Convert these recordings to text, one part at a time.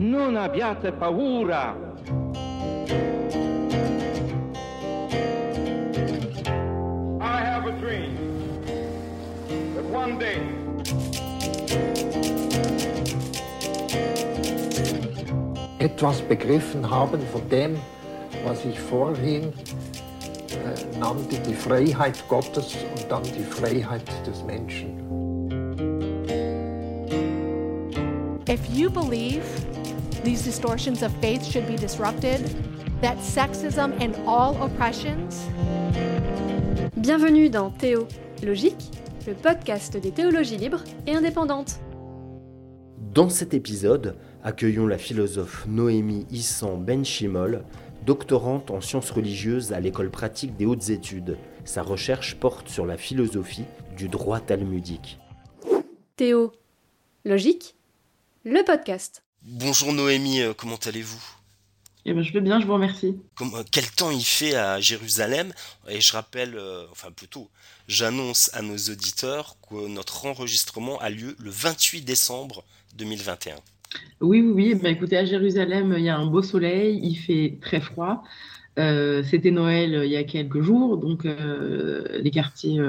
Non abbiate paura. I have a dream that one day etwas begriffen haben von dem, was ich vorhin äh, nannte, die Freiheit Gottes und dann die Freiheit des Menschen. If you believe these distortions of faith should be disrupted, that sexism and all oppressions Bienvenue dans Théo Logique, le podcast des théologies libres et indépendantes. Dans cet épisode, accueillons la philosophe Noémie Issan Benchimol, doctorante en sciences religieuses à l'école pratique des hautes études. Sa recherche porte sur la philosophie du droit talmudique. Théo Logique, le podcast. Bonjour Noémie, euh, comment allez-vous? Eh ben, je vais bien, je vous remercie. Comme- euh, Quel temps il fait à Jérusalem? Et je rappelle, euh, enfin plutôt, j'annonce à nos auditeurs que notre enregistrement a lieu le 28 décembre 2021. Oui, oui, oui. Ben, écoutez, à Jérusalem, il y a un beau soleil, il fait très froid. Euh, C'était Noël euh, il y a quelques jours, donc les quartiers,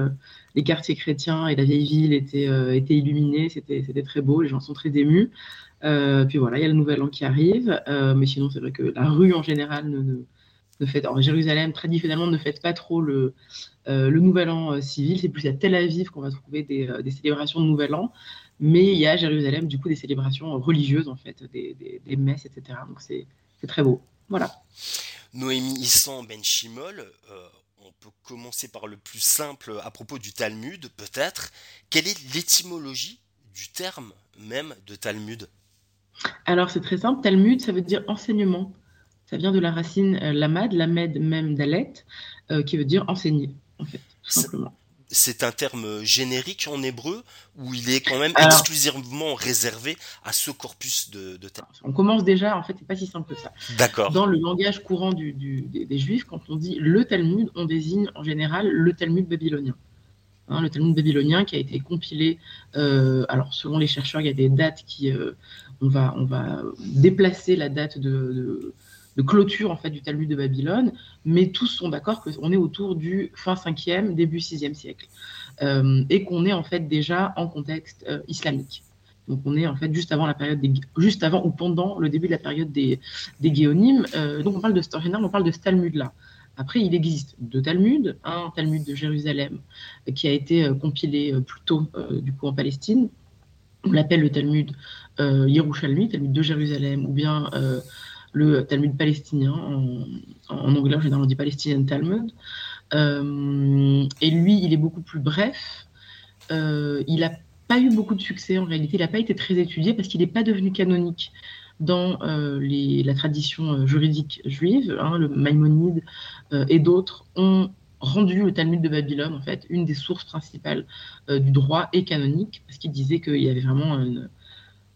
les quartiers chrétiens et la vieille ville étaient, étaient illuminés. C'était, c'était très beau. Les gens sont très émus. Euh, puis voilà, il y a le Nouvel An qui arrive. Euh, mais sinon, c'est vrai que la rue en général ne, ne, ne fête. Alors, Jérusalem, traditionnellement, ne fête pas trop le, euh, Nouvel An civil. C'est plus à Tel Aviv qu'on va trouver des, célébrations de Nouvel An. Mais il y a à Jérusalem, du coup, des célébrations religieuses, en fait, des, messes, etc. Donc, c'est très beau. Voilà. Noémie Issan Benchimol, euh, on peut commencer par le plus simple à propos du Talmud, peut-être. Quelle est l'étymologie du terme même de Talmud? Alors, c'est très simple. Talmud, ça veut dire enseignement. Ça vient de la racine euh, lamad, lamed même dalet, euh, qui veut dire enseigner, en fait, tout C'est- simplement. C'est un terme générique en hébreu ou il est quand même Alors- exclusivement réservé à ce corpus de, de termes? On commence déjà, en fait, c'est pas si simple que ça. D'accord. Dans le langage courant du- du- des, des Juifs, quand on dit le Talmud, on désigne en général le Talmud babylonien. Hein, le Talmud babylonien qui a été compilé, euh, alors selon les chercheurs, il y a des dates qui, euh, on, va, déplacer la date de, clôture en fait du Talmud de Babylone, mais tous sont d'accord qu'on est autour du fin 5e, début 6e siècle, euh, et qu'on est en fait déjà en contexte euh, islamique. Donc on est en fait juste avant la période juste avant ou pendant le début de la période des, des Géonimes. Euh, donc on parle de général, on parle de ce Talmud-là. Après, il existe deux Talmuds, un Talmud de Jérusalem qui a été compilé plus tôt du coup en Palestine. On l'appelle le Talmud euh, Yerushalmi, Talmud de Jérusalem, ou bien euh, le Talmud palestinien. En, anglais, en on dit Palestinian Talmud. Euh, et lui, il est beaucoup plus bref. Euh, il n'a pas eu beaucoup de succès en réalité. Il n'a pas été très étudié parce qu'il n'est pas devenu canonique dans euh, la tradition juridique juive. hein, le Maïmonide et d'autres ont rendu le Talmud de Babylone en fait une des sources principales du droit et canonique parce qu'il disait qu'il y avait vraiment une,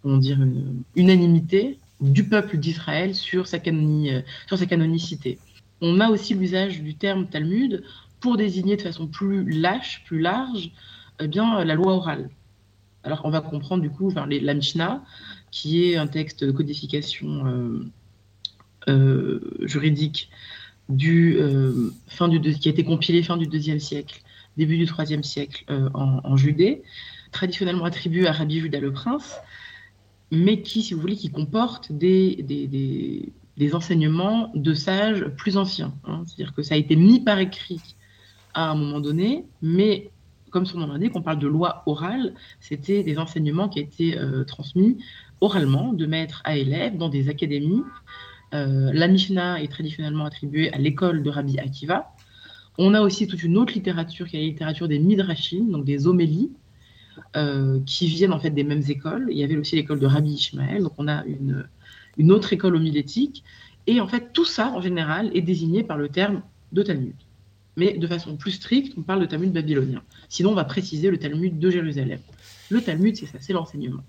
comment dire, une unanimité du peuple d'Israël sur sa canonie, euh, sur sa canonicité. On a aussi l'usage du terme Talmud pour désigner de façon plus lâche, plus large, eh bien, la loi orale. Alors, on va comprendre du coup les- la Mishnah, qui est un texte de codification euh, euh, juridique qui a été compilé fin du deuxième siècle, début du troisième siècle en, en Judée, traditionnellement attribué à Rabbi Judas le Prince, mais qui, si vous voulez, qui comporte des, des, des- enseignements de sages plus anciens. hein. C'est-à-dire que ça a été mis par écrit à un moment donné, mais comme son nom l'indique, on parle de loi orale, c'était des enseignements qui étaient euh, transmis oralement, de maître à élève, dans des académies. Euh, la Mishnah est traditionnellement attribuée à l'école de Rabbi Akiva. On a aussi toute une autre littérature qui est la littérature des Midrashim, donc des homélies, euh, qui viennent en fait des mêmes écoles. Il y avait aussi l'école de Rabbi Ishmael, donc on a une, une autre école homilétique. Et en fait, tout ça, en général, est désigné par le terme de Talmud. Mais de façon plus stricte, on parle de Talmud babylonien. Sinon, on va préciser le Talmud de Jérusalem. Le Talmud, c'est ça, c'est l'enseignement.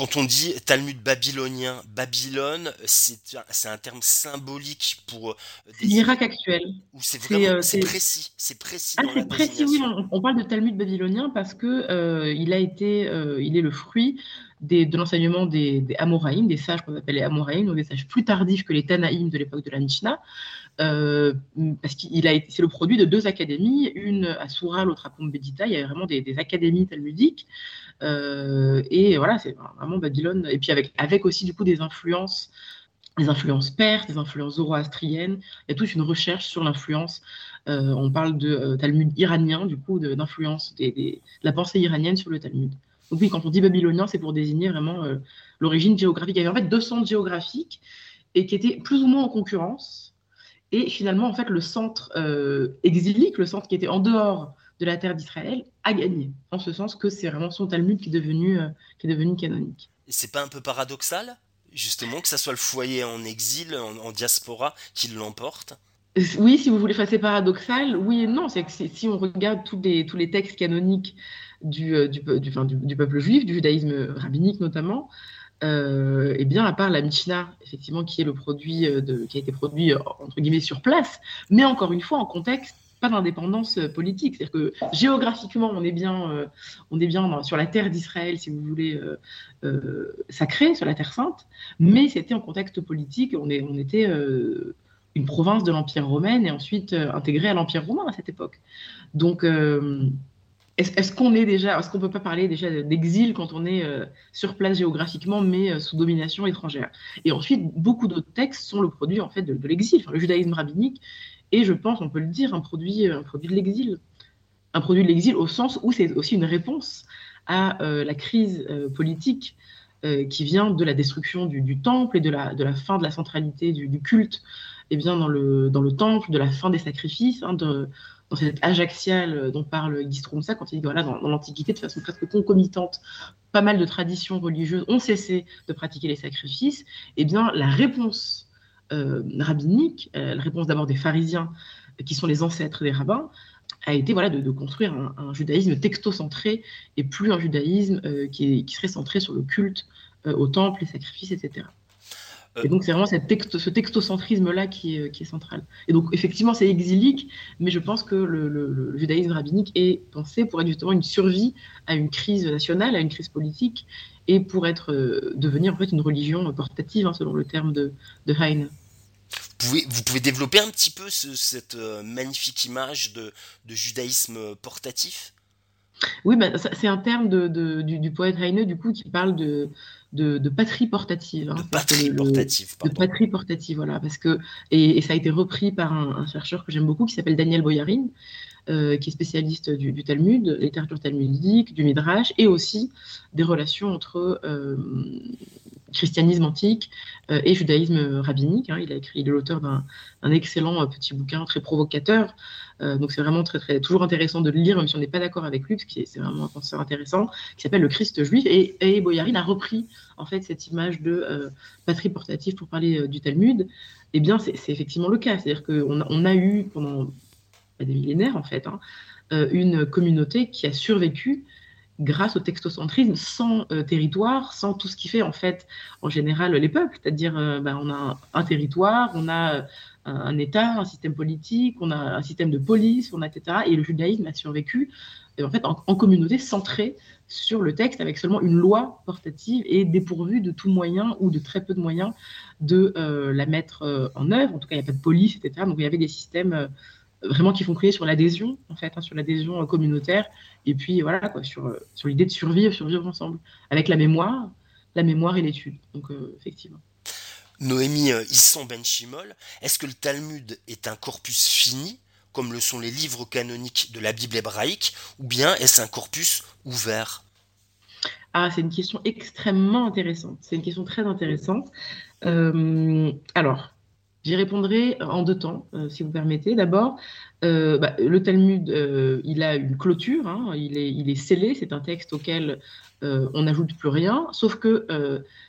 Quand on dit Talmud babylonien, Babylone, c'est un, terme symbolique pour l'Irak actuel. Ou c'est vraiment précis, c'est précis. Ah, c'est précis, oui. On, parle de Talmud babylonien parce que il a été, il est le fruit de l'enseignement des, des Amoraïm, des sages qu'on appelle les Amoraïm, donc des sages plus tardifs que les Tanaïm de l'époque de la Mishnah, euh, parce qu'il a c'est le produit de deux académies, une à Soura, l'autre à Pombedita. Il y avait vraiment des, académies talmudiques, euh, et voilà, c'est vraiment Babylone. Et puis avec, avec aussi du coup des influences des influences perses, des influences zoroastriennes. Il y a toute une recherche sur l'influence. Euh, on parle de Talmud iranien, du coup, d'influence de, de, la pensée iranienne sur le Talmud. Donc oui, quand on dit babylonien, c'est pour désigner vraiment l'origine géographique. Il y avait en fait deux centres géographiques et qui étaient plus ou moins en concurrence. Et finalement, en fait, le centre euh, exilique, le centre qui était en dehors de la terre d'Israël, a gagné. En ce sens que c'est vraiment son Talmud qui est devenu, euh, qui est devenu canonique. Et c'est pas un peu paradoxal, justement, que ça soit le foyer en exil, en, diaspora, qui l'emporte? Oui, si vous voulez faire c'est paradoxal, oui et non. C'est que si on regarde tous les, tous les textes canoniques du, euh, du, du, peuple juif, du judaïsme rabbinique notamment, euh, et bien à part la Mishnah, effectivement, qui est le produit euh, qui a été produit entre guillemets sur place, mais encore une fois en contexte pas d'indépendance politique, c'est-à-dire que géographiquement on est bien, on est bien sur la terre d'Israël, si vous voulez, sacrée, sur la terre sainte, mais c'était en contexte politique, on, est, on était une province de l'Empire romain et ensuite intégrée à l'Empire romain à cette époque. Donc est-ce qu'on est déjà, est-ce qu'on peut pas parler déjà d'exil quand on est euh, sur place géographiquement, mais euh, sous domination étrangère? Et ensuite, beaucoup d'autres textes sont le produit en fait de, l'exil, le judaïsme rabbinique, et je pense, on peut le dire, un produit, un produit de l'exil, un produit de l'exil au sens où c'est aussi une réponse à euh, la crise politique qui vient de la destruction du, temple et de la, fin de la centralité du, culte, et eh bien dans le dans le temple, de la fin des sacrifices, hein, dans cette ajaxiale euh, dont parle Guy Stromsa, quand il dit voilà, dans, l'Antiquité, de façon presque concomitante, pas mal de traditions religieuses ont cessé de pratiquer les sacrifices, eh bien, la réponse euh, rabbinique, euh, la réponse d'abord des pharisiens, qui sont les ancêtres des rabbins, a été voilà, de, construire un, judaïsme textocentré et plus un judaïsme qui, qui, serait centré sur le culte au temple, les sacrifices, etc. Et donc, c'est vraiment cette texte, ce textocentrisme-là qui est, qui est, central. Et donc, effectivement, c'est exilique, mais je pense que le, judaïsme rabbinique est pensé pour être justement une survie à une crise nationale, à une crise politique, et pour être, euh, devenir en fait une religion portative, hein, selon le terme de, de Heine. Vous pouvez, vous pouvez, développer un petit peu cette euh, magnifique image de, de judaïsme portatif? Oui, bah, c'est un terme de, du, poète Heine, du coup, qui parle de, de, patrie portative. Hein. de patrie portative, De patrie portative, voilà. Parce que, et, ça a été repris par un, chercheur que j'aime beaucoup, qui s'appelle Daniel Boyarin, euh, qui est spécialiste du, du Talmud, littérature talmudique, du Midrash, et aussi des relations entre euh, christianisme antique euh, et judaïsme rabbinique. Hein. Il a écrit, il est l'auteur d'un excellent petit bouquin très provocateur euh, donc c'est vraiment très, très, toujours intéressant de le lire, même si on n'est pas d'accord avec lui, parce que c'est vraiment un penseur intéressant, qui s'appelle Le Christ juif. Et, et Boyarin a repris en fait cette image de euh, patrie portative pour parler euh, du Talmud. Eh bien, c'est effectivement le cas. C'est-à-dire qu'on a, on a eu pendant des millénaires, en fait, hein, une communauté qui a survécu grâce au textocentrisme, sans territoire, sans tout ce qui fait en fait en général les peuples, c'est-à-dire bah, on a un, territoire, on a un, État, un système politique, on a un système de police, on a, etc. Et le judaïsme a survécu en fait en, communauté centrée sur le texte avec seulement une loi portative et dépourvue de tout moyen ou de très peu de moyens de euh, la mettre euh, en œuvre. En tout cas, il n'y a pas de police, etc. Donc il y avait des systèmes euh, vraiment qui fonctionnaient sur l'adhésion, en fait, hein, sur l'adhésion communautaire, et puis voilà, quoi, sur, sur l'idée de survivre, survivre ensemble, avec la mémoire, la mémoire et l'étude. Donc effectivement. Noémie euh, Isson Ben Shimol, est-ce que le Talmud est un corpus fini, comme le sont les livres canoniques de la Bible hébraïque, ou bien est-ce un corpus ouvert? Ah, c'est une question extrêmement intéressante. C'est une question très intéressante. Euh, alors, j'y répondrai en deux temps, euh, si vous permettez. D'abord, bah, le Talmud, il a une clôture, hein, il, est, il est scellé, c'est un texte auquel on n'ajoute plus rien, sauf que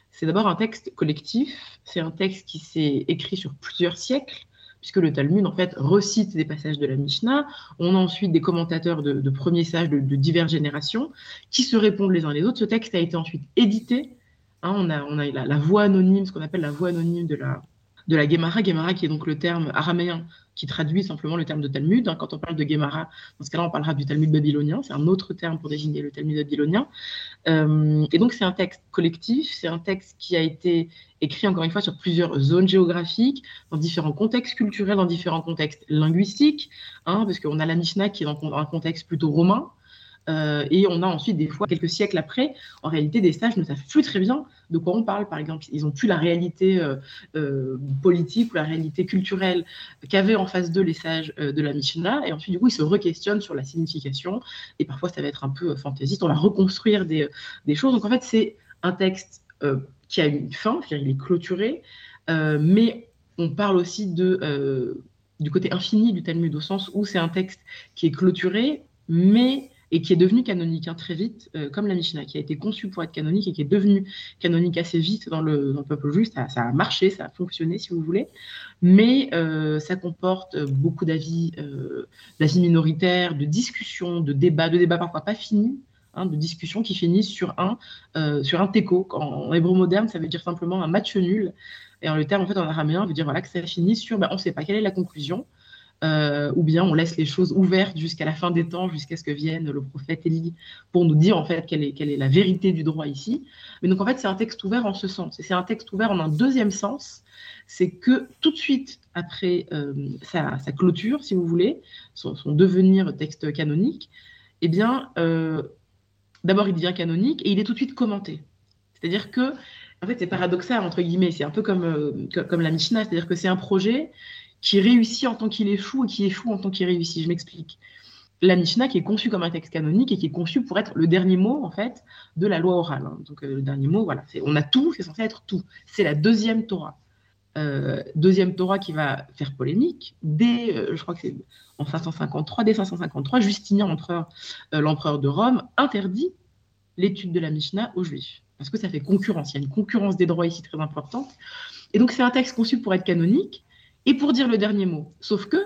c'est d'abord un texte collectif, c'est un texte qui s'est écrit sur plusieurs siècles, puisque le Talmud, en fait, recite des passages de la Mishnah. On a ensuite des commentateurs de, premiers sages de, diverses générations qui se répondent les uns les autres. Ce texte a été ensuite édité Hein, on a, on a la, voix anonyme, ce qu'on appelle la voix anonyme de la, de la Gemara. Gemara qui est donc le terme araméen qui traduit simplement le terme de Talmud. Hein, quand on parle de Gemara, dans ce cas-là, on parlera du Talmud babylonien. C'est un autre terme pour désigner le Talmud babylonien. Euh, et donc, c'est un texte collectif. C'est un texte qui a été écrit, encore une fois, sur plusieurs zones géographiques, dans différents contextes culturels, dans différents contextes linguistiques. Hein, parce qu'on a la Mishnah qui est dans un contexte plutôt romain. Euh, et on a ensuite, des fois, quelques siècles après, en réalité, des sages ne savent plus très bien de quoi on parle. Par exemple, ils n'ont plus la réalité euh, euh, politique ou la réalité culturelle qu'avaient en face d'eux les sages de la Mishnah. Et ensuite, du coup, ils se re-questionnent sur la signification. Et parfois, ça va être un peu fantaisiste. On va reconstruire des, des choses. Donc, en fait, c'est un texte qui a une fin, c'est-à-dire il est clôturé, mais on parle aussi de, du côté infini du Talmud, au sens où c'est un texte qui est clôturé, mais et qui est devenu canonique hein, très vite, euh, comme la Mishnah, qui a été conçue pour être canonique et qui est devenue canonique assez vite dans le, peuple juif. Ça, a marché, ça a fonctionné, si vous voulez, mais euh, ça comporte beaucoup d'avis, euh, minoritaires, de discussions, de débats, de débats parfois pas finis. Hein, de discussions qui finissent sur un, sur un. En, hébreu moderne, ça veut dire simplement un match nul. Et en le terme, en fait, en araméen, veut dire voilà, que ça finit sur ben, on ne sait pas quelle est la conclusion. Euh, ou bien on laisse les choses ouvertes jusqu'à la fin des temps, jusqu'à ce que vienne le prophète Élie pour nous dire en fait quelle est, la vérité du droit ici. Mais donc en fait c'est un texte ouvert en ce sens. Et c'est un texte ouvert en un deuxième sens, c'est que tout de suite après euh, sa, clôture, si vous voulez, son, devenir texte canonique, eh bien euh, d'abord il devient canonique et il est tout de suite commenté. C'est-à-dire que en fait c'est paradoxal entre guillemets, c'est un peu comme, comme la Mishnah, c'est-à-dire que c'est un projet qui réussit en tant qu'il est fou et qui est fou en tant qu'il réussit. Je m'explique. La Mishnah qui est conçue comme un texte canonique et qui est conçue pour être le dernier mot en fait de la loi orale. Hein. Donc euh, le dernier mot, voilà, on a tout, c'est censé être tout. C'est la deuxième Torah. Euh, deuxième Torah qui va faire polémique dès, euh, je crois que c'est en 553, dès 553, Justinien, l'empereur, de Rome, interdit l'étude de la Mishnah aux Juifs parce que ça fait concurrence. Il y a une concurrence des droits ici très importante. Et donc c'est un texte conçu pour être canonique et pour dire le dernier mot. Sauf que,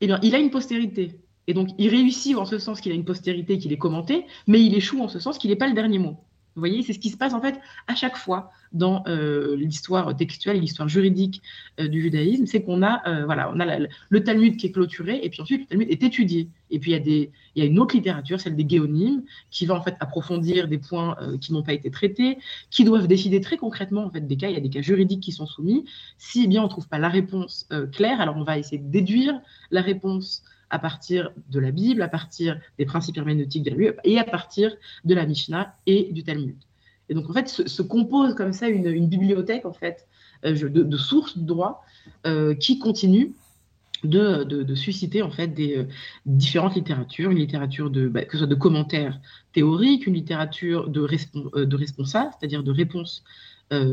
eh bien, il a une postérité. Et donc, il réussit en ce sens qu'il a une postérité, qu'il est commenté, mais il échoue en ce sens qu'il n'est pas le dernier mot. Vous voyez, c'est ce qui se passe en fait à chaque fois dans euh, l'histoire textuelle, l'histoire juridique euh, du judaïsme, c'est qu'on a, euh, voilà, on a le Talmud qui est clôturé, et puis ensuite le Talmud est étudié. Et puis il y a, des, il y a une autre littérature, celle des géonymes, qui va en fait approfondir des points qui n'ont pas été traités, qui doivent décider très concrètement en fait des cas. Il y a des cas juridiques qui sont soumis. Si bien on trouve pas la réponse claire, alors on va essayer de déduire la réponse à partir de la Bible, à partir des principes herméneutiques de la Bible et à partir de la Mishnah et du Talmud. Et donc, en fait, se, compose comme ça une, bibliothèque, en fait, euh, de, sources du droit euh, qui continue de, susciter, en fait, des euh, différentes littératures, une littérature de, bah, que ce soit de commentaires théoriques, une littérature de, de responsa, c'est-à-dire de réponses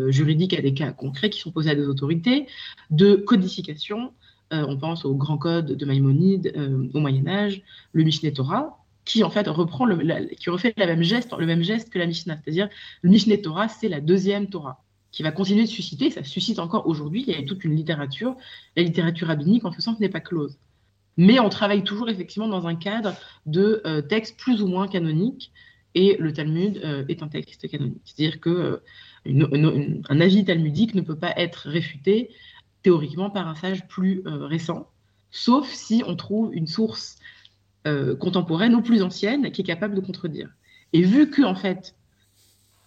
juridiques à des cas concrets qui sont posés à des autorités, de codification, euh, on pense au grand code de Maïmonide euh, au Moyen Âge, le Mishneh Torah, qui en fait reprend le, qui refait le même geste, le même geste que la Mishnah, c'est-à-dire le Mishneh Torah, c'est la deuxième Torah qui va continuer de susciter, ça suscite encore aujourd'hui, il y a toute une littérature, la littérature rabbinique en ce sens n'est pas close. Mais on travaille toujours effectivement dans un cadre de euh, textes plus ou moins canoniques, et le Talmud est un texte canonique. C'est-à-dire que avis talmudique ne peut pas être réfuté théoriquement par un sage plus euh, récent, sauf si on trouve une source euh, contemporaine ou plus ancienne qui est capable de contredire. Et vu que, en fait,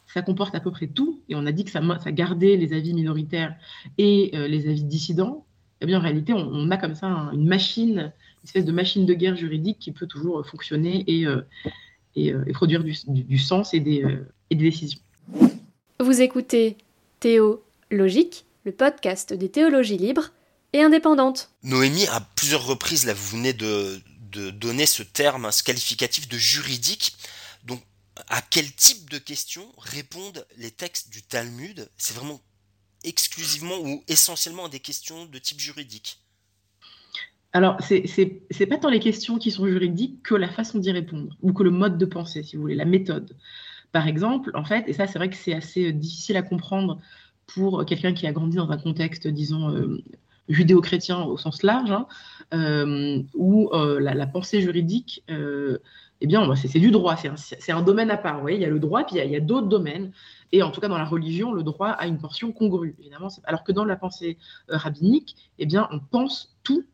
ça comporte à peu près tout, et on a dit que ça, gardait les avis minoritaires et euh, les avis dissidents, eh bien, en réalité, on, a comme ça une machine, une espèce de machine de guerre juridique qui peut toujours fonctionner et, et, produire du, du, sens et des, et des décisions. Vous écoutez Théo Logique le podcast des théologies libres et indépendantes. Noémie, à plusieurs reprises, là, vous venez de, donner ce terme, ce qualificatif de juridique. Donc, à quel type de questions répondent les textes du Talmud? C'est vraiment exclusivement ou essentiellement des questions de type juridique? Alors, c'est n'est pas tant les questions qui sont juridiques que la façon d'y répondre, ou que le mode de pensée, si vous voulez, la méthode. Par exemple, en fait, et ça, c'est vrai que c'est assez difficile à comprendre pour quelqu'un qui a grandi dans un contexte, disons, euh, judéo-chrétien au sens large, hein, euh, où euh, la, pensée juridique eh bien, bah, c'est du droit, c'est un, domaine à part. Il y a le droit, puis il y a, d'autres domaines. Et en tout cas, dans la religion, le droit a une portion congrue. Alors que dans la pensée rabbinique, eh bien, on pense tout,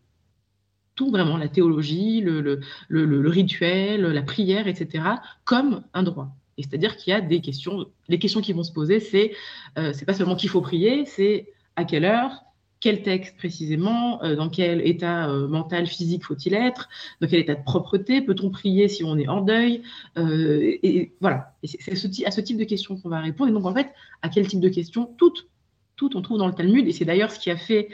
tout vraiment, la théologie, le, rituel, la prière, etc., comme un droit. C'est-à-dire qu'il y a des questions, les questions qui vont se poser, c'est euh, pas seulement qu'il faut prier, c'est à quelle heure, quel texte précisément, euh, dans quel état euh, mental, physique faut-il être, dans quel état de propreté, peut-on prier si on est en deuil, et, voilà. C'est à ce type de questions qu'on va répondre. Et donc en fait, à quel type de questions Toutes. Toutes, on trouve dans le Talmud, et c'est d'ailleurs ce qui a fait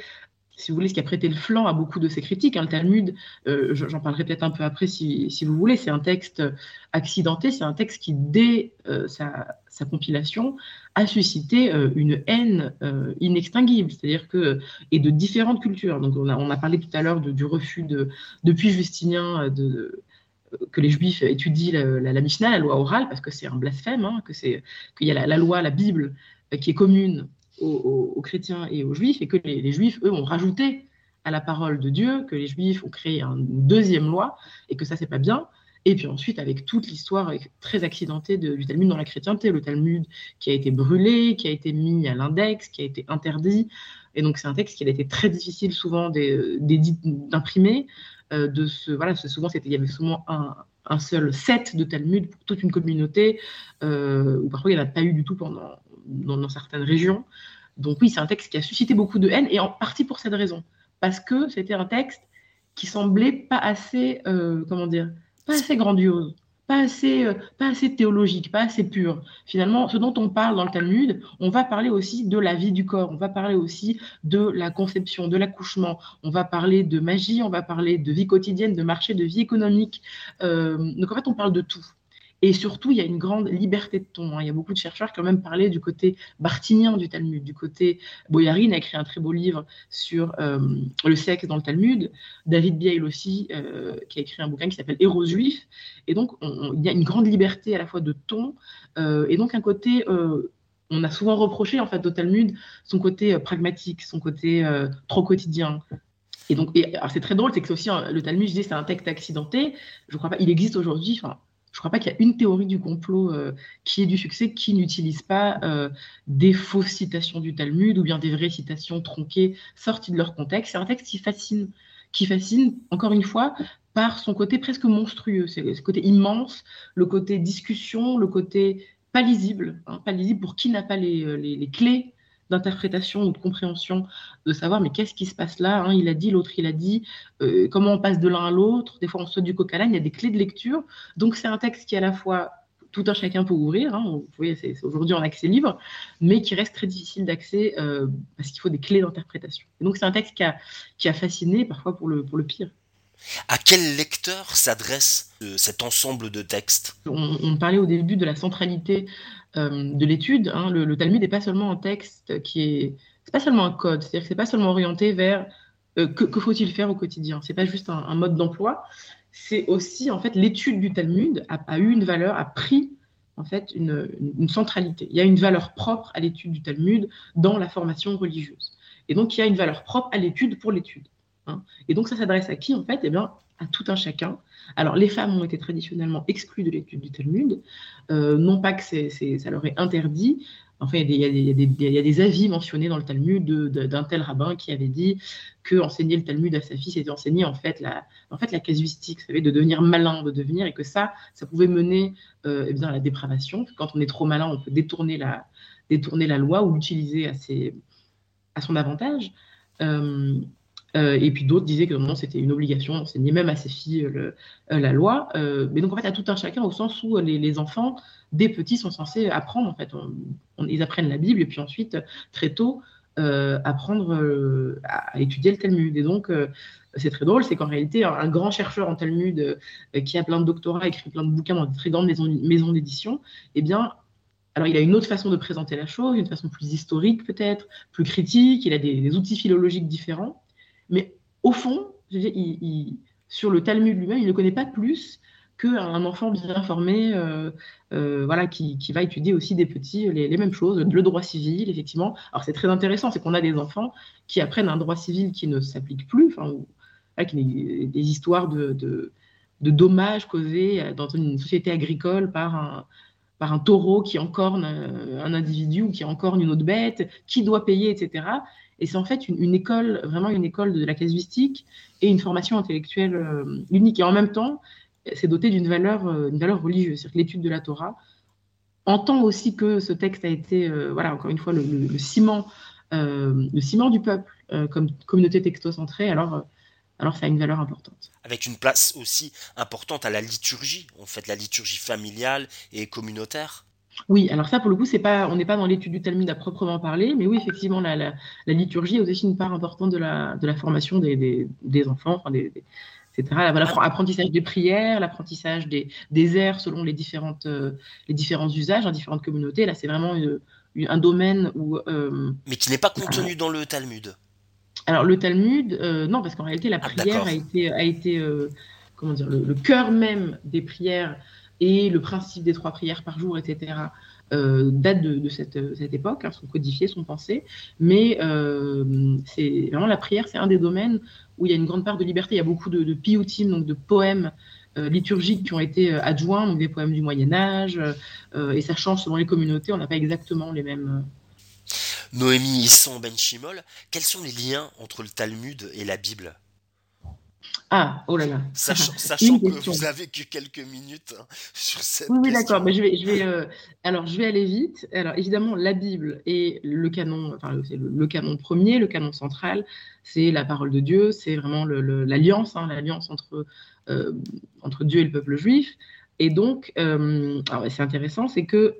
si vous voulez, ce qui a prêté le flanc à beaucoup de ces critiques. Hein, le Talmud, euh, j'en parlerai peut-être un peu après si, vous voulez, c'est un texte accidenté, c'est un texte qui, dès euh, sa, compilation, a suscité euh, une haine inextinguible, c'est-à-dire que, et de différentes cultures. Donc, on a, parlé tout à l'heure du refus de, depuis Justinien que les Juifs étudient la, la, Mishnah, la loi orale, parce que c'est un blasphème, hein, que c'est qu'il y a la, loi, la Bible, qui est commune aux, chrétiens et aux juifs, et que les, juifs, eux, ont rajouté à la parole de Dieu, que les juifs ont créé une deuxième loi, et que ça, c'est pas bien. Et puis ensuite, avec toute l'histoire très accidentée du Talmud dans la chrétienté, le Talmud qui a été brûlé, qui a été mis à l'index, qui a été interdit. Et donc, c'est un texte qui a été très difficile souvent d'imprimer. Euh, de ce, voilà, souvent, il y avait souvent un, seul set de Talmud pour toute une communauté, euh, ou parfois il n'y en a pas eu du tout pendant, dans, certaines régions. Donc oui, c'est un texte qui a suscité beaucoup de haine, et en partie pour cette raison, parce que c'était un texte qui semblait pas assez, euh, comment dire, pas assez grandiose, pas assez, euh, pas assez théologique, pas assez pur. Finalement, ce dont on parle dans le Talmud, on va parler aussi de la vie du corps, on va parler aussi de la conception, de l'accouchement, on va parler de magie, on va parler de vie quotidienne, de marché, de vie économique. Euh, donc en fait, on parle de tout. Et surtout, il y a une grande liberté de ton. Hein. Il y a beaucoup de chercheurs qui ont même parlé du côté bartinien du Talmud, du côté. Boyarine a écrit un très beau livre sur euh, le sexe dans le Talmud. David Biel aussi, euh, qui a écrit un bouquin qui s'appelle Héros juifs. Et donc, il y a une grande liberté à la fois de ton euh, et donc un côté. on a souvent reproché en fait au Talmud son côté pragmatique, son côté trop quotidien, et donc, c'est très drôle, c'est que aussi le Talmud, je dis, c'est un texte accidenté. Je crois pas, il existe aujourd'hui. Je ne crois pas qu'il y a une théorie du complot euh, qui ait du succès qui n'utilise pas euh, des fausses citations du Talmud ou bien des vraies citations tronquées sorties de leur contexte. C'est un texte qui fascine, qui fascine, encore une fois, par son côté presque monstrueux, c'est le côté immense, le côté discussion, le côté pas lisible, hein, pas lisible pour qui n'a pas les, euh, clés d'interprétation ou de compréhension, de savoir mais qu'est-ce qui se passe là hein, Il a dit, l'autre il a dit, euh, comment on passe de l'un à l'autre. Des fois on saute du coq à l'âne, il y a des clés de lecture. Donc c'est un texte qui à la fois tout un chacun peut ouvrir, hein, vous voyez, c'est aujourd'hui en accès libre, mais qui reste très difficile d'accès euh, parce qu'il faut des clés d'interprétation. Donc c'est un texte qui a, fasciné parfois pour le pire. À quel lecteur s'adresse euh, cet ensemble de textes? On, parlait au début de la centralité euh, de l'étude. Hein, le, Talmud n'est pas seulement un texte qui est, c'est pas seulement un code, c'est-à-dire que c'est pas seulement orienté vers euh, que, faut-il faire au quotidien. C'est pas juste un, mode d'emploi. C'est aussi en fait l'étude du Talmud a, eu une valeur, a pris en fait une, centralité. Il y a une valeur propre à l'étude du Talmud dans la formation religieuse. Et donc il y a une valeur propre à l'étude pour l'étude. Hein. Et donc ça s'adresse à qui en fait? Eh bien à tout un chacun alors, les femmes ont été traditionnellement exclues de l'étude du Talmud, euh, non pas que ça leur est interdit. Enfin, il y, a des, avis mentionnés dans le Talmud d'un tel rabbin qui avait dit que enseigner le Talmud à sa fille, c'était enseigner en fait la, en fait, la casuistique, vous de devenir malin, de devenir, et que ça, ça pouvait mener euh, eh bien, à la dépravation. Quand on est trop malin, on peut détourner la, détourner la loi ou l'utiliser à, à son avantage. Euh, euh, et puis d'autres disaient que non, c'était une obligation d'enseigner même à ses filles euh, la loi. Euh, mais donc en fait, à tout un chacun, au sens où les, enfants, des petits, sont censés apprendre. En fait, ils apprennent la Bible et puis ensuite, très tôt, apprendre à, étudier le Talmud. Et donc, c'est très drôle, c'est qu'en réalité, un, grand chercheur en Talmud qui a plein de doctorats, écrit plein de bouquins dans de très grandes maisons, d'édition, eh bien, alors, il a une autre façon de présenter la chose, une façon plus historique peut-être, plus critique, il a des outils philologiques différents. Mais au fond, sur le Talmud lui-même, il ne connaît pas plus qu'un enfant bien formé, euh, euh, voilà, qui, va étudier aussi des petits les, mêmes choses, le droit civil, effectivement. Alors c'est très intéressant, c'est qu'on a des enfants qui apprennent un droit civil qui ne s'applique plus, enfin, des, histoires de, dommages causés dans une société agricole par un, par un taureau qui encorne un individu ou qui encorne une autre bête, qui doit payer, etc. Et c'est en fait une, école, vraiment une école de la casuistique et une formation intellectuelle euh, unique. Et en même temps, c'est doté d'une valeur, euh, une valeur religieuse. C'est-à-dire que l'étude de la Torah entend aussi que ce texte a été, euh, voilà, encore une fois, le, ciment, le ciment du peuple comme communauté textocentrée. Alors, alors ça a une valeur importante. Avec une place aussi importante à la liturgie, en fait, la liturgie familiale et communautaire. Oui, alors ça, pour le coup, c'est pas, on n'est pas dans l'étude du Talmud à proprement parler, mais oui, effectivement, la, la, liturgie est aussi une part importante de la, de la formation des, des, enfants, enfin des, etc. L'apprentissage des prières, l'apprentissage des, des airs selon les, différentes, euh, les différents usages dans différentes communautés. Là, c'est vraiment un domaine où. Euh, mais qui n'est pas contenu dans le Talmud. Alors le Talmud, euh, non, parce qu'en réalité la ah, prière a été, a été comment dire, le, cœur même des prières et le principe des trois prières par jour, etc. Euh, date de, cette, cette, époque, hein, sont codifiés, sont pensés, mais c'est vraiment la prière, c'est un des domaines où il y a une grande part de liberté. Il y a beaucoup de, de donc de poèmes liturgiques qui ont été adjoints, donc des poèmes du Moyen Âge, et ça change selon les communautés. On n'a pas exactement les mêmes Noémie Isson Ben Shimol, quels sont les liens entre le Talmud et la Bible? Ah, oh là là. Sachant, que vous avez que quelques minutes hein, sur cette Oui, oui d'accord. Mais je vais, je vais, euh, alors, je vais aller vite. Alors, évidemment, la Bible est le canon, enfin, c'est le, canon premier, le canon central. C'est la parole de Dieu. C'est vraiment l'alliance, hein, l'alliance entre, euh, entre Dieu et le peuple juif. Et donc, euh, c'est intéressant, c'est que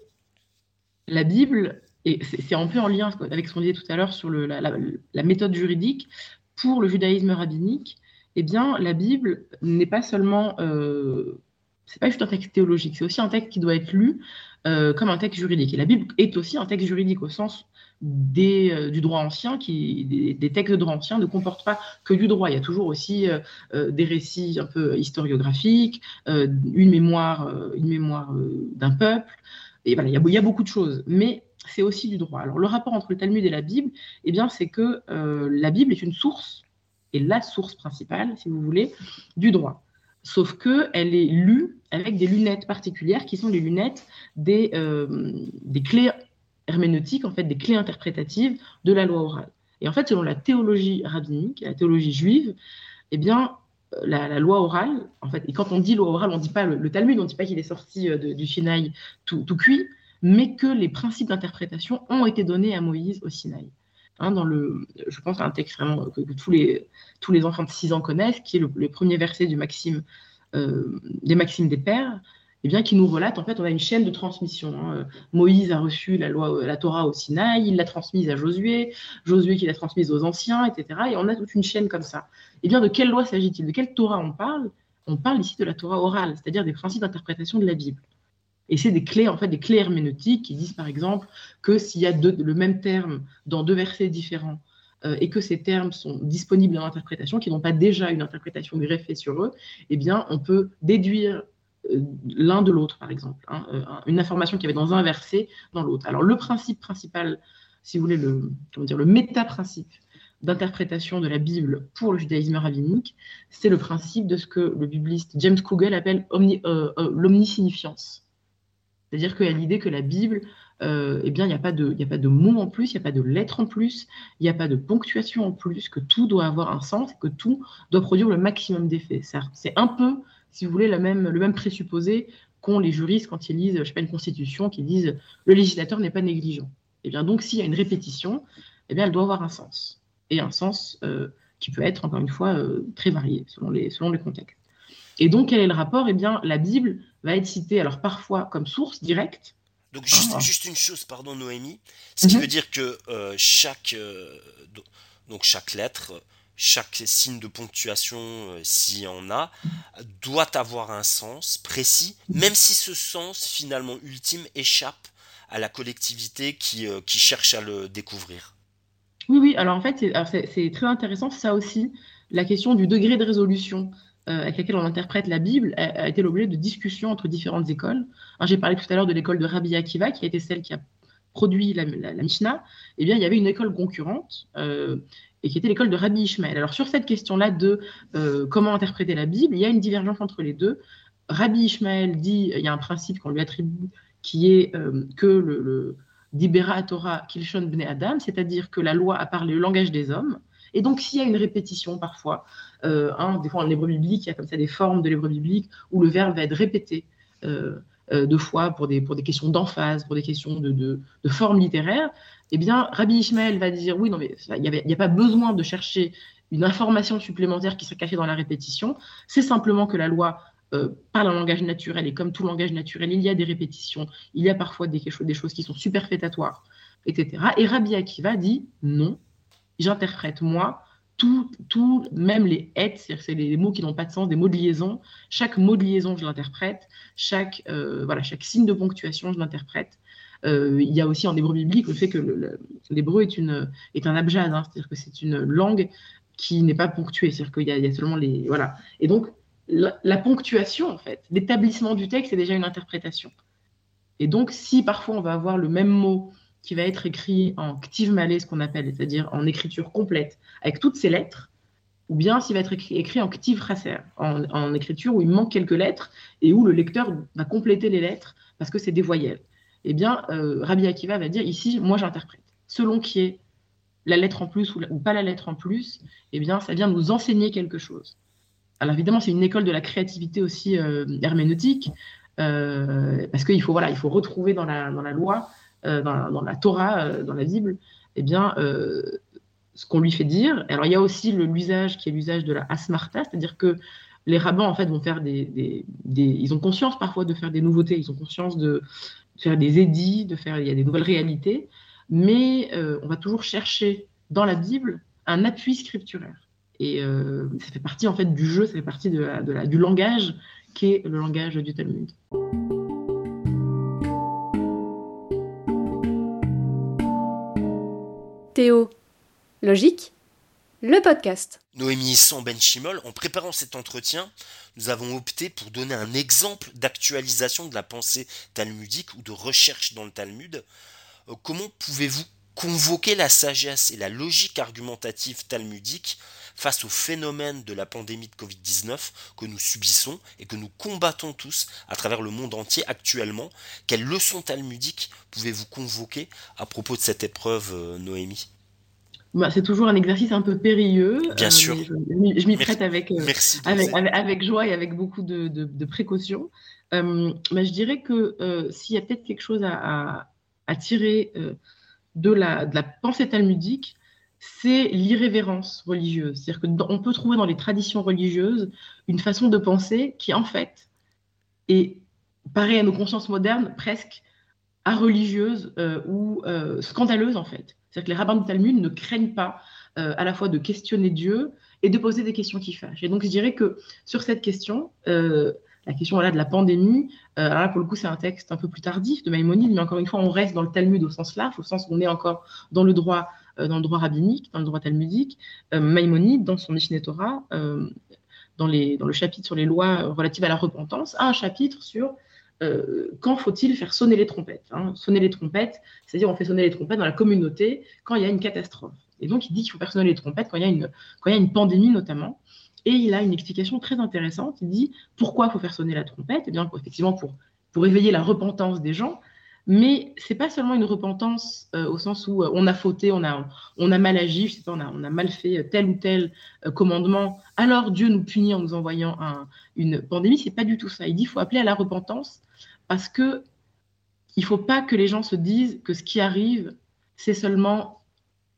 la Bible et c'est un peu en lien avec ce qu'on disait tout à l'heure sur la, méthode juridique, pour le judaïsme rabbinique, eh bien, la Bible n'est pas seulement, euh, c'est pas juste un texte théologique, c'est aussi un texte qui doit être lu euh, comme un texte juridique. Et la Bible est aussi un texte juridique au sens euh, du droit ancien, qui, des, textes de droit ancien ne comportent pas que du droit. Il y a toujours aussi des récits un peu historiographiques, une mémoire, une mémoire d'un peuple. Et voilà, il y, a, il y a beaucoup de choses. Mais c'est aussi du droit. Alors le rapport entre le Talmud et la Bible, eh bien, c'est que la Bible est une source, et la source principale, si vous voulez, du droit. Sauf qu'elle est lue avec des lunettes particulières qui sont les lunettes des, euh, des clés herméneutiques, en fait, des clés interprétatives de la loi orale. Et en fait, selon la théologie rabbinique, la théologie juive, eh bien, la, loi orale, en fait, et quand on dit loi orale, on ne dit pas le, Talmud, on ne dit pas qu'il est sorti euh, du Sinaï tout, tout cuit, mais que les principes d'interprétation ont été donnés à Moïse au Sinaï. Hein, dans le, je pense un texte vraiment que, tous, les, tous les enfants de 6 ans connaissent, qui est le, premier verset du Maxime, euh, des Maximes des Pères, eh bien, qui nous relate, en fait, on a une chaîne de transmission. Hein. Moïse a reçu la, loi, la Torah au Sinaï, il l'a transmise à Josué, Josué qui l'a transmise aux anciens, etc. Et on a toute une chaîne comme ça. Eh bien, de quelle loi s'agit-il? De quelle Torah on parle? On parle ici de la Torah orale, c'est-à-dire des principes d'interprétation de la Bible. Et c'est des clés, en fait, des clés herméneutiques qui disent, par exemple, que s'il y a le même terme dans deux versets différents euh, et que ces termes sont disponibles dans l'interprétation, qui n'ont pas déjà une interprétation greffée sur eux, eh bien, on peut déduire euh, l'un de l'autre, par exemple, hein, euh, une information qui avait dans un verset dans l'autre. Alors, le principe principal, si vous voulez, le, comment dire, le méta-principe d'interprétation de la Bible pour le judaïsme rabbinique, c'est le principe de ce que le bibliste James Kugel appelle l'omnisignifiance. C'est-à-dire qu'il y a l'idée que la Bible, euh, eh bien, il n'y a, pas de, mots en plus, il n'y a pas de lettres en plus, il n'y a pas de ponctuation en plus, que tout doit avoir un sens, que tout doit produire le maximum d'effets. C'est un peu, si vous voulez, le même présupposé qu'ont les juristes quand ils lisent, je sais pas, une constitution, qui disent le législateur n'est pas négligent. Eh bien, donc, s'il y a une répétition, eh bien, elle doit avoir un sens. Et un sens euh, qui peut être, encore une fois, euh, très varié selon selon les contextes. Et donc, quel est le rapport? Eh bien, la Bible va être citée, alors parfois comme source directe. Donc, juste, ah. juste une chose, pardon, Noémie. Ce qui mhm. veut dire que euh, chaque, euh, donc chaque lettre, chaque signe de ponctuation, euh, s'il y en a, doit avoir un sens précis, même si ce sens, finalement, ultime, échappe à la collectivité qui, qui cherche à le découvrir. Oui, oui, alors en fait, c'est très intéressant, ça aussi, la question du degré de résolution. Euh, avec laquelle on interprète la Bible a, été l'objet de discussions entre différentes écoles. J'ai parlé tout à l'heure de l'école de Rabbi Akiva, qui a été celle qui a produit la, Mishnah, eh bien, il y avait une école concurrente et qui était l'école de Rabbi Ishmael. Alors sur cette question-là de comment interpréter la Bible, il y a une divergence entre les deux. Rabbi Ishmael dit, il y a un principe qu'on lui attribue qui est que le, le Dibera Torah Kilshon Bne Adam, c'est-à-dire que la loi a parlé le langage des hommes. Et donc, s'il y a une répétition parfois, euh, hein, des fois en hébreu biblique, il y a comme ça des formes de l'hébreu biblique où le verbe va être répété euh, euh, deux fois pour des, pour des questions d'emphase, pour des questions de, de, forme littéraire, eh bien, Rabbi Ishmael va dire oui, non, mais il n'y a, pas besoin de chercher une information supplémentaire qui serait cachée dans la répétition. C'est simplement que la loi euh, par le langage naturel, et comme tout langage naturel, il y a des répétitions, il y a parfois des, des choses qui sont superfétatoires, etc. Et Rabbi Akiva dit non, j'interprète moi tout, tout, même les et, c'est les mots qui n'ont pas de sens, des mots de liaison. Chaque mot de liaison, je l'interprète. Chaque, euh, voilà, chaque signe de ponctuation, je l'interprète. Euh, il y a aussi en hébreu biblique le fait que l'hébreu est, une, est un abjad, hein, c'est-à-dire que c'est une langue qui n'est pas ponctuée, c'est-à-dire qu'il y, y, a seulement les. Voilà. Et donc, la, ponctuation, en fait, l'établissement du texte, c'est déjà une interprétation. Et donc, si parfois on va avoir le même mot qui va être écrit en ktiv malé, ce qu'on appelle, c'est-à-dire en écriture complète, avec toutes ses lettres, ou bien s'il va être écrit, en ktiv raser, en, écriture où il manque quelques lettres et où le lecteur va compléter les lettres parce que c'est des voyelles. Eh bien, euh, Rabbi Akiva va dire ici, moi j'interprète. Selon qui est la lettre en plus ou, pas la lettre en plus, eh bien, ça vient nous enseigner quelque chose alors évidemment, c'est une école de la créativité aussi euh, herméneutique, euh, parce qu'il faut, voilà, il faut retrouver dans la loi, euh, dans, la, Torah, dans la Bible, eh bien, ce qu'on lui fait dire. Alors il y a aussi l'usage qui est l'usage de la asmarta, c'est-à-dire que les rabbins en fait vont faire des, ils ont conscience parfois de faire des nouveautés, ils ont conscience de faire des édits, de faire, il y a des nouvelles réalités, mais on va toujours chercher dans la Bible un appui scripturaire. Et euh, ça fait partie en fait du jeu, ça fait partie de la, du langage qui est le langage du Talmud. Logique, le podcast. Noémie Isson Ben Chimol, en préparant cet entretien, nous avons opté pour donner un exemple d'actualisation de la pensée talmudique ou de recherche dans le Talmud. Euh, comment pouvez-vous convoquer la sagesse et la logique argumentative talmudique face au phénomène de la pandémie de Covid-19 que nous subissons et que nous combattons tous à travers le monde entier actuellement. Quelles leçons talmudiques pouvez-vous convoquer à propos de cette épreuve, euh, Noémie? Bah, c'est toujours un exercice un peu périlleux. Bien euh, sûr. Je, m'y prête avec, euh, avec, avec, joie et avec beaucoup de, de, précautions. mais je dirais que s'il y a peut-être quelque chose à, à, tirer de, la, de la pensée talmudique, c'est l'irrévérence religieuse. C'est-à-dire qu'on peut trouver dans les traditions religieuses une façon de penser qui, en fait, est, paraît à nos consciences modernes presque religieuse euh, ou euh, scandaleuse, en fait. C'est-à-dire que les rabbins du Talmud ne craignent pas euh, à la fois de questionner Dieu et de poser des questions qui fâchent. Et donc, je dirais que sur cette question, la question de la pandémie, alors là, pour le coup, c'est un texte un peu plus tardif de Maïmonide, mais encore une fois, on reste dans le Talmud au sens large, au sens où on est encore dans le droit dans le droit rabbinique, dans le droit talmudique. Euh, Maïmonide, dans son Mishneh Torah, euh, dans, le chapitre sur les lois relatives à la repentance, a un chapitre sur quand faut-il faire sonner les trompettes. Hein. Sonner les trompettes, c'est-à-dire on fait sonner les trompettes dans la communauté quand il y a une catastrophe. Et donc il dit qu'il faut faire sonner les trompettes quand il y a une, pandémie notamment. Et il a une explication très intéressante. Il dit pourquoi il faut faire sonner la trompette? Eh bien, effectivement, pour éveiller la repentance des gens, mais c'est pas seulement une repentance euh, au sens où euh, on a fauté, on a, mal agi, on a, mal fait tel ou tel euh, commandement, alors Dieu nous punit en nous envoyant un, une pandémie. C'est pas du tout ça. Il dit qu'il faut appeler à la repentance parce que il faut pas que les gens se disent que ce qui arrive, c'est seulement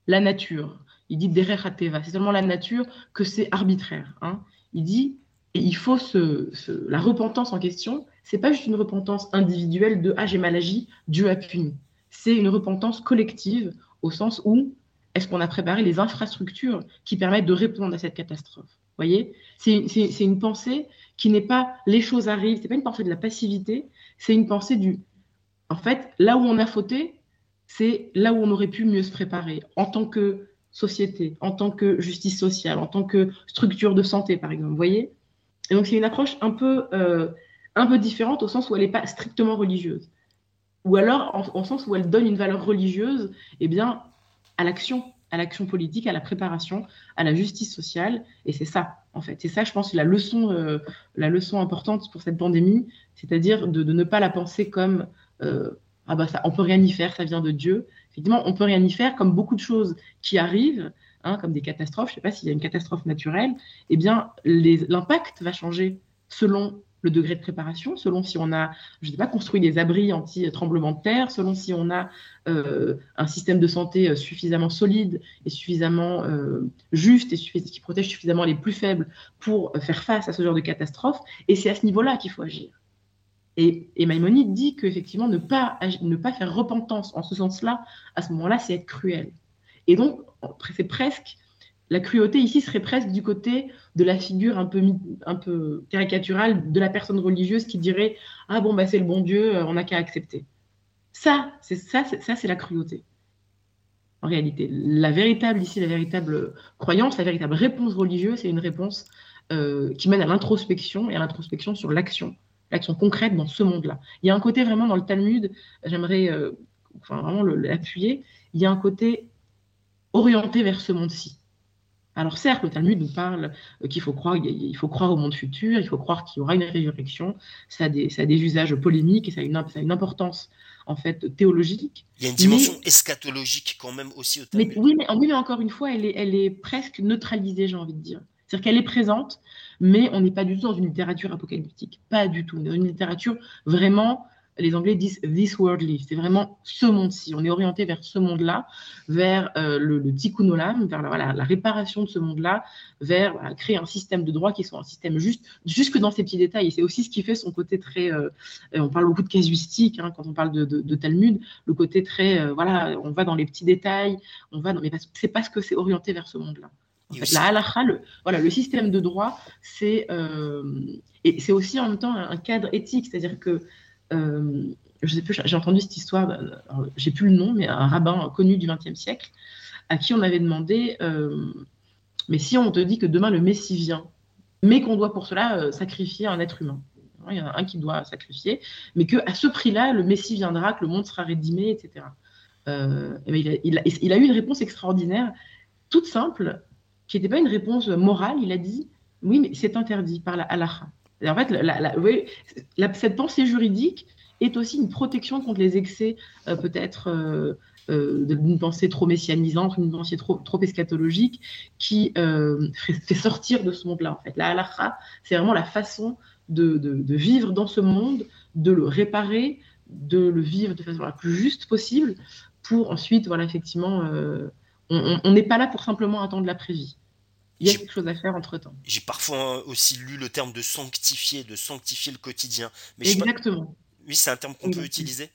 la nature. Il dit c'est seulement la nature, que c'est arbitraire. Hein. Il dit, et il faut se, la repentance en question, c'est pas juste une repentance individuelle de ah j'ai mal agi, Dieu a puni. C'est une repentance collective au sens où est-ce qu'on a préparé les infrastructures qui permettent de répondre à cette catastrophe? Voyez, c'est une pensée qui n'est pas les choses arrivent, c'est pas une pensée de la passivité, c'est une pensée du en fait là où on a fauté, c'est là où on aurait pu mieux se préparer en tant que société, en tant que justice sociale, en tant que structure de santé par exemple. Vous voyez, et donc c'est une approche un peu euh, un peu différente au sens où elle n'est pas strictement religieuse. ou alors en, en, sens où elle donne une valeur religieuse eh bien, à l'action, à l'action politique, à la préparation, à la justice sociale. Et c'est ça, en fait. C'est ça, je pense, la leçon, euh, la leçon importante pour cette pandémie, c'est-à-dire de, de, ne pas la penser comme euh, ah bah ça, on peut rien y faire, ça vient de Dieu. Effectivement, on peut rien y faire, comme beaucoup de choses qui arrivent, hein, comme des catastrophes. Je ne sais pas s'il y a une catastrophe naturelle, eh bien, l'impact va changer selon le degré de préparation, selon si on a, je ne sais pas, construit des abris anti-tremblement de terre, selon si on a euh, un système de santé euh, suffisamment solide et suffisamment euh, juste et qui protège suffisamment les plus faibles pour faire face à ce genre de catastrophe. Et c'est à ce niveau-là qu'il faut agir. Et, et Maïmonide dit qu'effectivement, ne pas, ne pas faire repentance en ce sens-là, à ce moment-là, c'est être cruel. Et donc, c'est presque la cruauté ici serait presque du côté de la figure un peu, caricaturale de la personne religieuse qui dirait Ah bon, bah, c'est le bon Dieu, euh, on n'a qu'à accepter. Ça, c'est la cruauté. En réalité, la véritable ici, la véritable croyance, la véritable réponse religieuse, c'est une réponse euh, qui mène à l'introspection et à l'introspection sur l'action, l'action concrète dans ce monde-là. Il y a un côté vraiment dans le Talmud, j'aimerais euh, vraiment l'appuyer, il y a un côté orienté vers ce monde-ci. Alors certes, le Talmud nous parle euh, qu'il faut croire, il faut croire au monde futur, il faut croire qu'il y aura une résurrection. Ça a des, ça a des usages polémiques et ça a, une, ça a, une, importance en fait théologique. Il y a une dimension mais, eschatologique quand même aussi au Talmud. Mais, oui, mais, oui, mais encore une fois, elle est, elle est presque neutralisée, j'ai envie de dire. C'est-à-dire qu'elle est présente, mais on n'est pas du tout dans une littérature apocalyptique. Pas du tout. Dans une littérature vraiment les Anglais disent this worldly, c'est vraiment ce monde-ci. On est orienté vers ce monde-là, vers euh, le, le tikkun olam, vers la, réparation de ce monde-là, vers créer un système de droit qui soit un système juste, jusque dans ces petits détails. Et c'est aussi ce qui fait son côté très. Euh, on parle beaucoup de casuistique hein, quand on parle de, Talmud, le côté très. Euh, voilà, on va dans les petits détails, on va dans, mais c'est parce que c'est orienté vers ce monde-là. En fait, la halakha, le, voilà, le système de droit, c'est euh, et c'est aussi en même temps un cadre éthique, c'est-à-dire que euh, je sais plus, j'ai entendu cette histoire, j'ai plus le nom, mais un rabbin connu du XXe siècle, à qui on avait demandé, euh, mais si on te dit que demain le Messie vient, mais qu'on doit pour cela euh, sacrifier un être humain, il y en a un qui doit sacrifier, mais qu'à ce prix-là, le Messie viendra, que le monde sera rédimé, etc. Euh, et il, a, il, a, eu une réponse extraordinaire, toute simple, qui n'était pas une réponse morale. Il a dit oui, mais c'est interdit par la En fait, la, cette pensée juridique est aussi une protection contre les excès, euh, peut-être, euh, euh, d'une pensée trop messianisante, une pensée trop, eschatologique, qui fait, sortir de ce monde-là. En fait, la halakha, c'est vraiment la façon de, vivre dans ce monde, de le réparer, de le vivre de façon la plus juste possible, pour ensuite, voilà, effectivement, on n'est pas là pour simplement attendre la prévie il y a quelque chose à faire entre temps. J'ai parfois aussi lu le terme de sanctifier, de sanctifier le quotidien. Mais exactement. Pas... Oui, c'est un terme qu'on peut utiliser?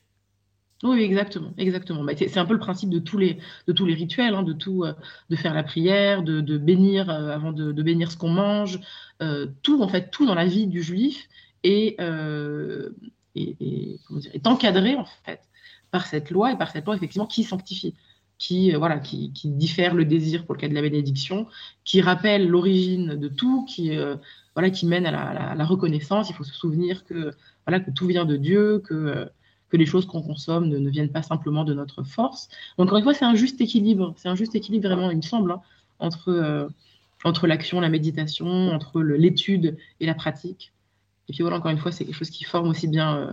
Oui, exactement, exactement. Bah, c'est un peu le principe de tous les, de tous les rituels, hein, de tout, euh, de faire la prière, de, de bénir euh, avant de, de, bénir ce qu'on mange, euh, tout en fait, tout dans la vie du juif est, dire, est, encadré en fait par cette loi et par cette loi effectivement qui sanctifie qui, euh, voilà, qui, diffère le désir pour le cas de la bénédiction, qui rappelle l'origine de tout, qui, euh, voilà, qui mène à la, reconnaissance. Il faut se souvenir que, voilà, que tout vient de Dieu, que, euh, que les choses qu'on consomme ne, ne, viennent pas simplement de notre force. Donc, encore une fois, c'est un juste équilibre. C'est un juste équilibre, vraiment, il me semble, hein, entre, euh, entre l'action, la méditation, entre l'étude et la pratique. Et puis voilà, encore une fois, c'est quelque chose qui forme aussi bien, euh,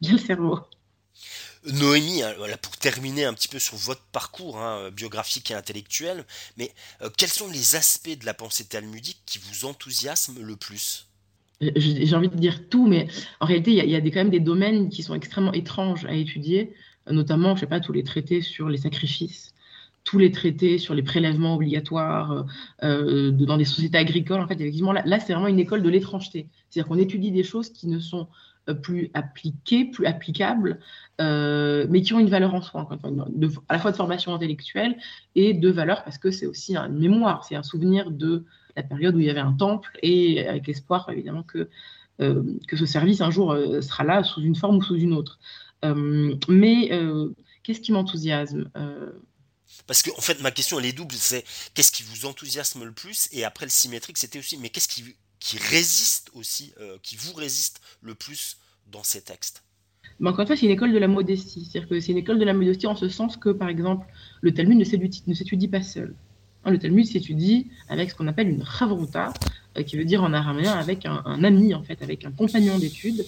bien le cerveau. Noémie, hein, pour terminer un petit peu sur votre parcours hein, biographique et intellectuel, mais euh, quels sont les aspects de la pensée talmudique qui vous enthousiasment le plus? J'ai envie de dire tout, mais en réalité, il y a, des, quand même des domaines qui sont extrêmement étranges à étudier, notamment, je sais pas, tous les traités sur les sacrifices, tous les traités sur les prélèvements obligatoires euh, dans des sociétés agricoles. En fait, effectivement, là, là c'est vraiment une école de l'étrangeté. C'est-à-dire qu'on étudie des choses qui ne sont plus appliquées, plus applicables, euh, mais qui ont une valeur en soi, à la fois de formation intellectuelle et de valeur, parce que c'est aussi une mémoire, c'est un souvenir de la période où il y avait un temple, et avec l'espoir, évidemment, que, euh, que ce service, un jour, euh, sera là sous une forme ou sous une autre. Euh, mais euh, qu'est-ce qui m'enthousiasme euh, parce que, en fait, ma question, elle est double. C'est qu'est-ce qui vous enthousiasme le plus? Et après, le symétrique, c'était aussi, mais qu'est-ce qui, qui résiste aussi, euh, qui vous résiste le plus dans ces textes Mais encore une fois, c'est une école de la modestie. C'est-à-dire que c'est une école de la modestie en ce sens que, par exemple, le Talmud ne s'étudie pas seul. Hein, le Talmud s'étudie avec ce qu'on appelle une chavruta, euh, qui veut dire en araméen avec un, ami, en fait, avec un compagnon d'études.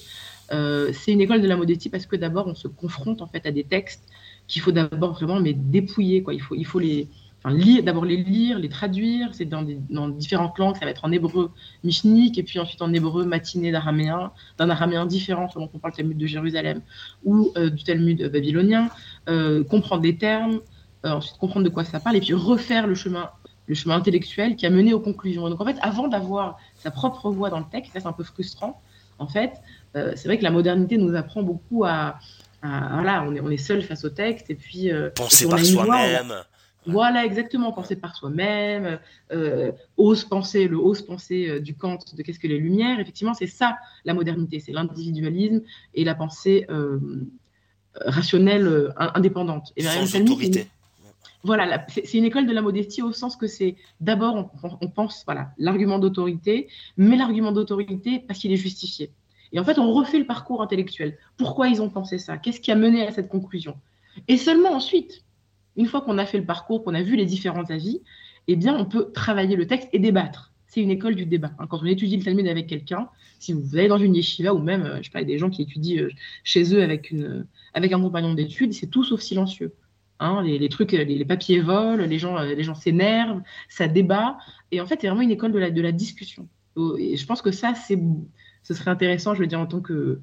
Euh, c'est une école de la modestie parce que d'abord, on se confronte en fait à des textes qu'il faut d'abord vraiment mais dépouiller. Quoi. Il, faut, il faut les, lire, d'abord les lire, les traduire. C'est dans, dans, différentes langues. Ça va être en hébreu mishnik et puis ensuite en hébreu matiné d'araméen, d'un araméen différent selon qu'on parle du Talmud de Jérusalem ou euh, du Talmud babylonien. comprendre des termes, euh, ensuite comprendre de quoi ça parle, et puis refaire le chemin, le chemin intellectuel qui a mené aux conclusions. donc en fait, avant d'avoir sa propre voix dans le texte, ça c'est un peu frustrant, en fait, euh, c'est vrai que la modernité nous apprend beaucoup à, voilà, on est, on est seul face au texte, et puis... Euh, penser par soi-même. Voilà, exactement, penser par soi-même, ose penser, le ose penser du Kant de qu'est-ce que les Lumières, effectivement, c'est ça la modernité, c'est l'individualisme et la pensée rationnelle indépendante. Et Sans autorité. Voilà, c'est une école de la modestie au sens que c'est d'abord, on, pense, voilà, l'argument d'autorité, mais l'argument d'autorité parce qu'il est justifié. Et en fait, on refait le parcours intellectuel. Pourquoi ils ont pensé ça? Qu'est-ce qui a mené à cette conclusion? Et seulement ensuite, une fois qu'on a fait le parcours, qu'on a vu les différents avis, eh bien, on peut travailler le texte et débattre. C'est une école du débat. Hein. Quand on étudie le Talmud avec quelqu'un, si vous allez dans une yeshiva ou même, euh, je sais pas, des gens qui étudient euh, chez eux avec, une, avec un compagnon d'études, c'est tout sauf silencieux. Hein, les, trucs, les, papiers volent, les gens, les gens s'énervent, ça débat. Et en fait, c'est vraiment une école de la, discussion. Et je pense que ça, c'est, ce serait intéressant, je veux dire, en tant que,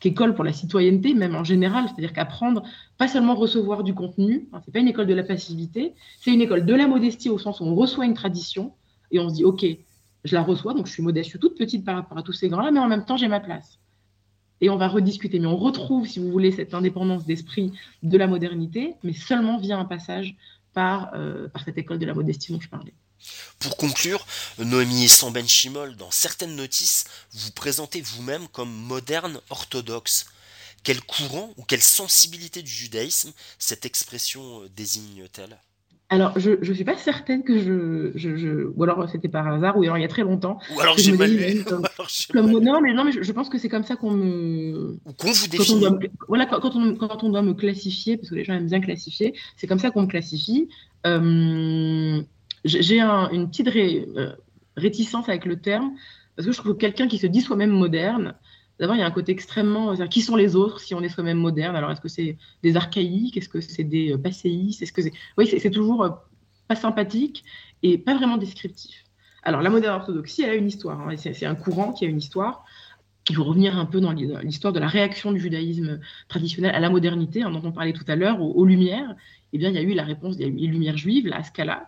qu'école pour la citoyenneté, même en général, c'est-à-dire qu'apprendre, pas seulement recevoir du contenu, hein, c'est pas une école de la passivité, c'est une école de la modestie au sens où on reçoit une tradition et on se dit, OK, je la reçois, donc je suis modeste, je suis toute petite par rapport à tous ces grands-là, mais en même temps, j'ai ma place et on va rediscuter. Mais on retrouve, si vous voulez, cette indépendance d'esprit de la modernité, mais seulement via un passage par, euh, par cette école de la modestie dont je parlais. Pour conclure, Noémie Samben Chimol, dans certaines notices, vous présentez vous-même comme moderne orthodoxe. Quel courant ou quelle sensibilité du judaïsme cette expression euh, désigne-t-elle? Alors, je ne suis pas certaine que je, je, Ou alors c'était par hasard, ou alors il y a très longtemps. Ou alors j'ai mal lu. Non, mais, non, mais je, pense que c'est comme ça qu'on me. Ou qu'on vous définit. voilà, quand on, quand on doit me classifier, parce que les gens aiment bien classifier, c'est comme ça qu'on me classifie. Euh, j'ai une petite euh, réticence avec le terme, parce que je trouve que quelqu'un qui se dit soi-même moderne, D'abord, il y a un côté extrêmement. Qui sont les autres si on est soi-même moderne? Alors, est-ce que c'est des archaïques? Est-ce que c'est des euh, passéistes? Est-ce que c'est. Oui, c'est toujours euh, pas sympathique et pas vraiment descriptif. Alors, la moderne orthodoxie, elle a une histoire. Hein, c'est un courant qui a une histoire. Il faut revenir un peu dans l'histoire de la réaction du judaïsme traditionnel à la modernité, hein, dont on parlait tout à l'heure, aux, Lumières. Eh bien, il y a eu la réponse, il y a eu les Lumières juives, la Haskalah,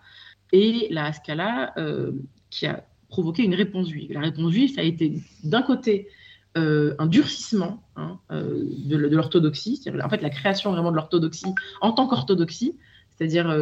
et la Haskalah euh, qui a provoqué une réponse juive. La réponse juive, ça a été d'un côté euh, un durcissement hein, euh, de, l'orthodoxie, en fait la création vraiment de l'orthodoxie en tant qu'orthodoxie, c'est-à-dire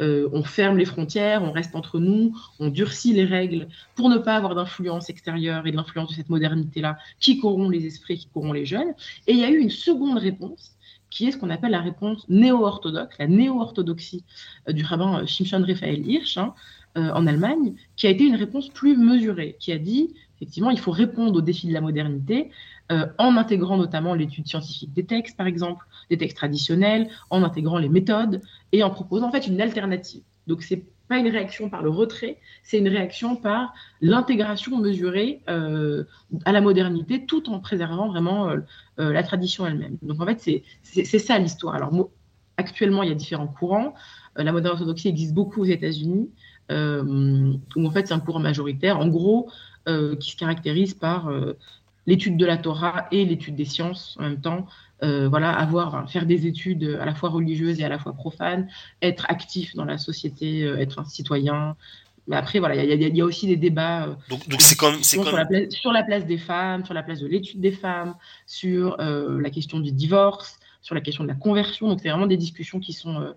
on ferme les frontières, on reste entre nous, on durcit les règles pour ne pas avoir d'influence extérieure et de l'influence de cette modernité-là qui corrompt les esprits, qui corrompt les jeunes. Et il y a eu une seconde réponse qui est ce qu'on appelle la réponse néo-orthodoxe, la néo-orthodoxie du rabbin Shimshon Raphaël Hirsch hein, en Allemagne, qui a été une réponse plus mesurée, qui a dit effectivement, il faut répondre aux défis de la modernité euh, en intégrant notamment l'étude scientifique des textes, par exemple, des textes traditionnels, en intégrant les méthodes et en proposant en fait une alternative. Donc, c'est pas une réaction par le retrait, c'est une réaction par l'intégration mesurée euh, à la modernité, tout en préservant vraiment euh, la tradition elle-même. Donc, en fait, c'est ça l'histoire. Alors, actuellement, il y a différents courants. la moderne orthodoxie existe beaucoup aux États-Unis, où en fait, c'est un courant majoritaire. En gros, euh, qui se caractérise par euh, l'étude de la Torah et l'étude des sciences en même temps. Euh, voilà, avoir, faire des études à la fois religieuses et à la fois profanes, être actif dans la société, être un citoyen. Mais après, voilà, il y, a aussi des débats. donc, c'est comme, sur, la place, sur la place des femmes, sur la place de l'étude des femmes, sur la question du divorce, sur la question de la conversion. Donc, c'est vraiment des discussions qui sont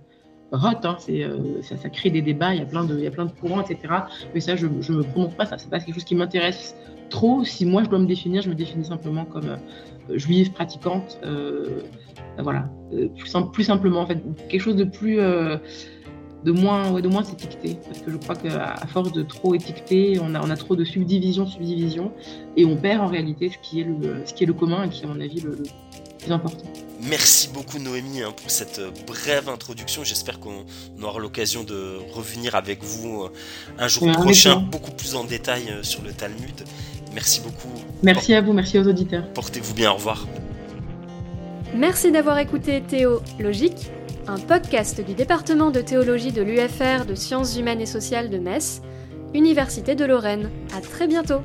hot, hein, euh, ça, ça, crée des débats, il y a plein de, il y a plein de courants, etc. Mais ça, je ne me prononce pas, ça, c'est pas quelque chose qui m'intéresse trop. Si moi je dois me définir, je me définis simplement comme euh, juive pratiquante. Euh, voilà, plus, plus, simplement, en fait, quelque chose de plus. de moins, ouais, de moins étiqueté, parce que je crois qu'à force de trop étiqueter, on a, on a trop de subdivision, subdivision, et on perd en réalité ce qui est le, ce qui est le commun et qui, à mon avis, le, plus important. Merci beaucoup Noémie hein, pour cette euh, brève introduction. J'espère qu'on aura l'occasion de revenir avec vous euh, un jour prochain, beaucoup plus en détail euh, sur le Talmud. Merci beaucoup. Merci à vous, merci aux auditeurs. Portez-vous bien, au revoir. Merci d'avoir écouté Théo Logique, un podcast du département de théologie de l'UFR de sciences humaines et sociales de Metz, Université de Lorraine. À très bientôt.